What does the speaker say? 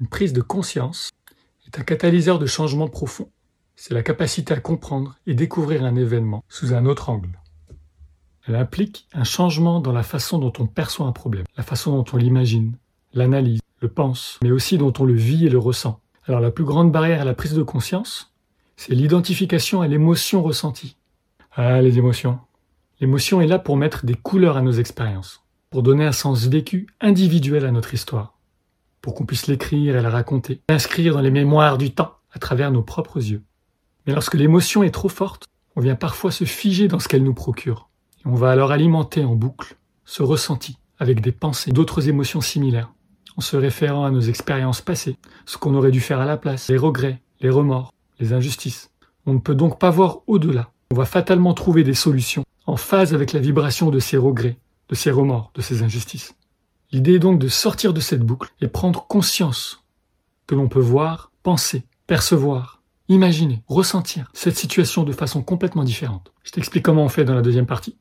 Une prise de conscience est un catalyseur de changement profond. C'est la capacité à comprendre et découvrir un événement sous un autre angle. Elle implique un changement dans la façon dont on perçoit un problème, la façon dont on l'imagine, l'analyse, le pense, mais aussi dont on le vit et le ressent. Alors la plus grande barrière à la prise de conscience, c'est l'identification à l'émotion ressentie. Ah, les émotions. L'émotion est là pour mettre des couleurs à nos expériences, pour donner un sens vécu individuel à notre histoire pour qu'on puisse l'écrire et la raconter, l'inscrire dans les mémoires du temps à travers nos propres yeux. Mais lorsque l'émotion est trop forte, on vient parfois se figer dans ce qu'elle nous procure. Et on va alors alimenter en boucle ce ressenti avec des pensées, d'autres émotions similaires, en se référant à nos expériences passées, ce qu'on aurait dû faire à la place, les regrets, les remords, les injustices. On ne peut donc pas voir au-delà. On va fatalement trouver des solutions en phase avec la vibration de ces regrets, de ces remords, de ces injustices. L'idée est donc de sortir de cette boucle et prendre conscience que l'on peut voir, penser, percevoir, imaginer, ressentir cette situation de façon complètement différente. Je t'explique comment on fait dans la deuxième partie.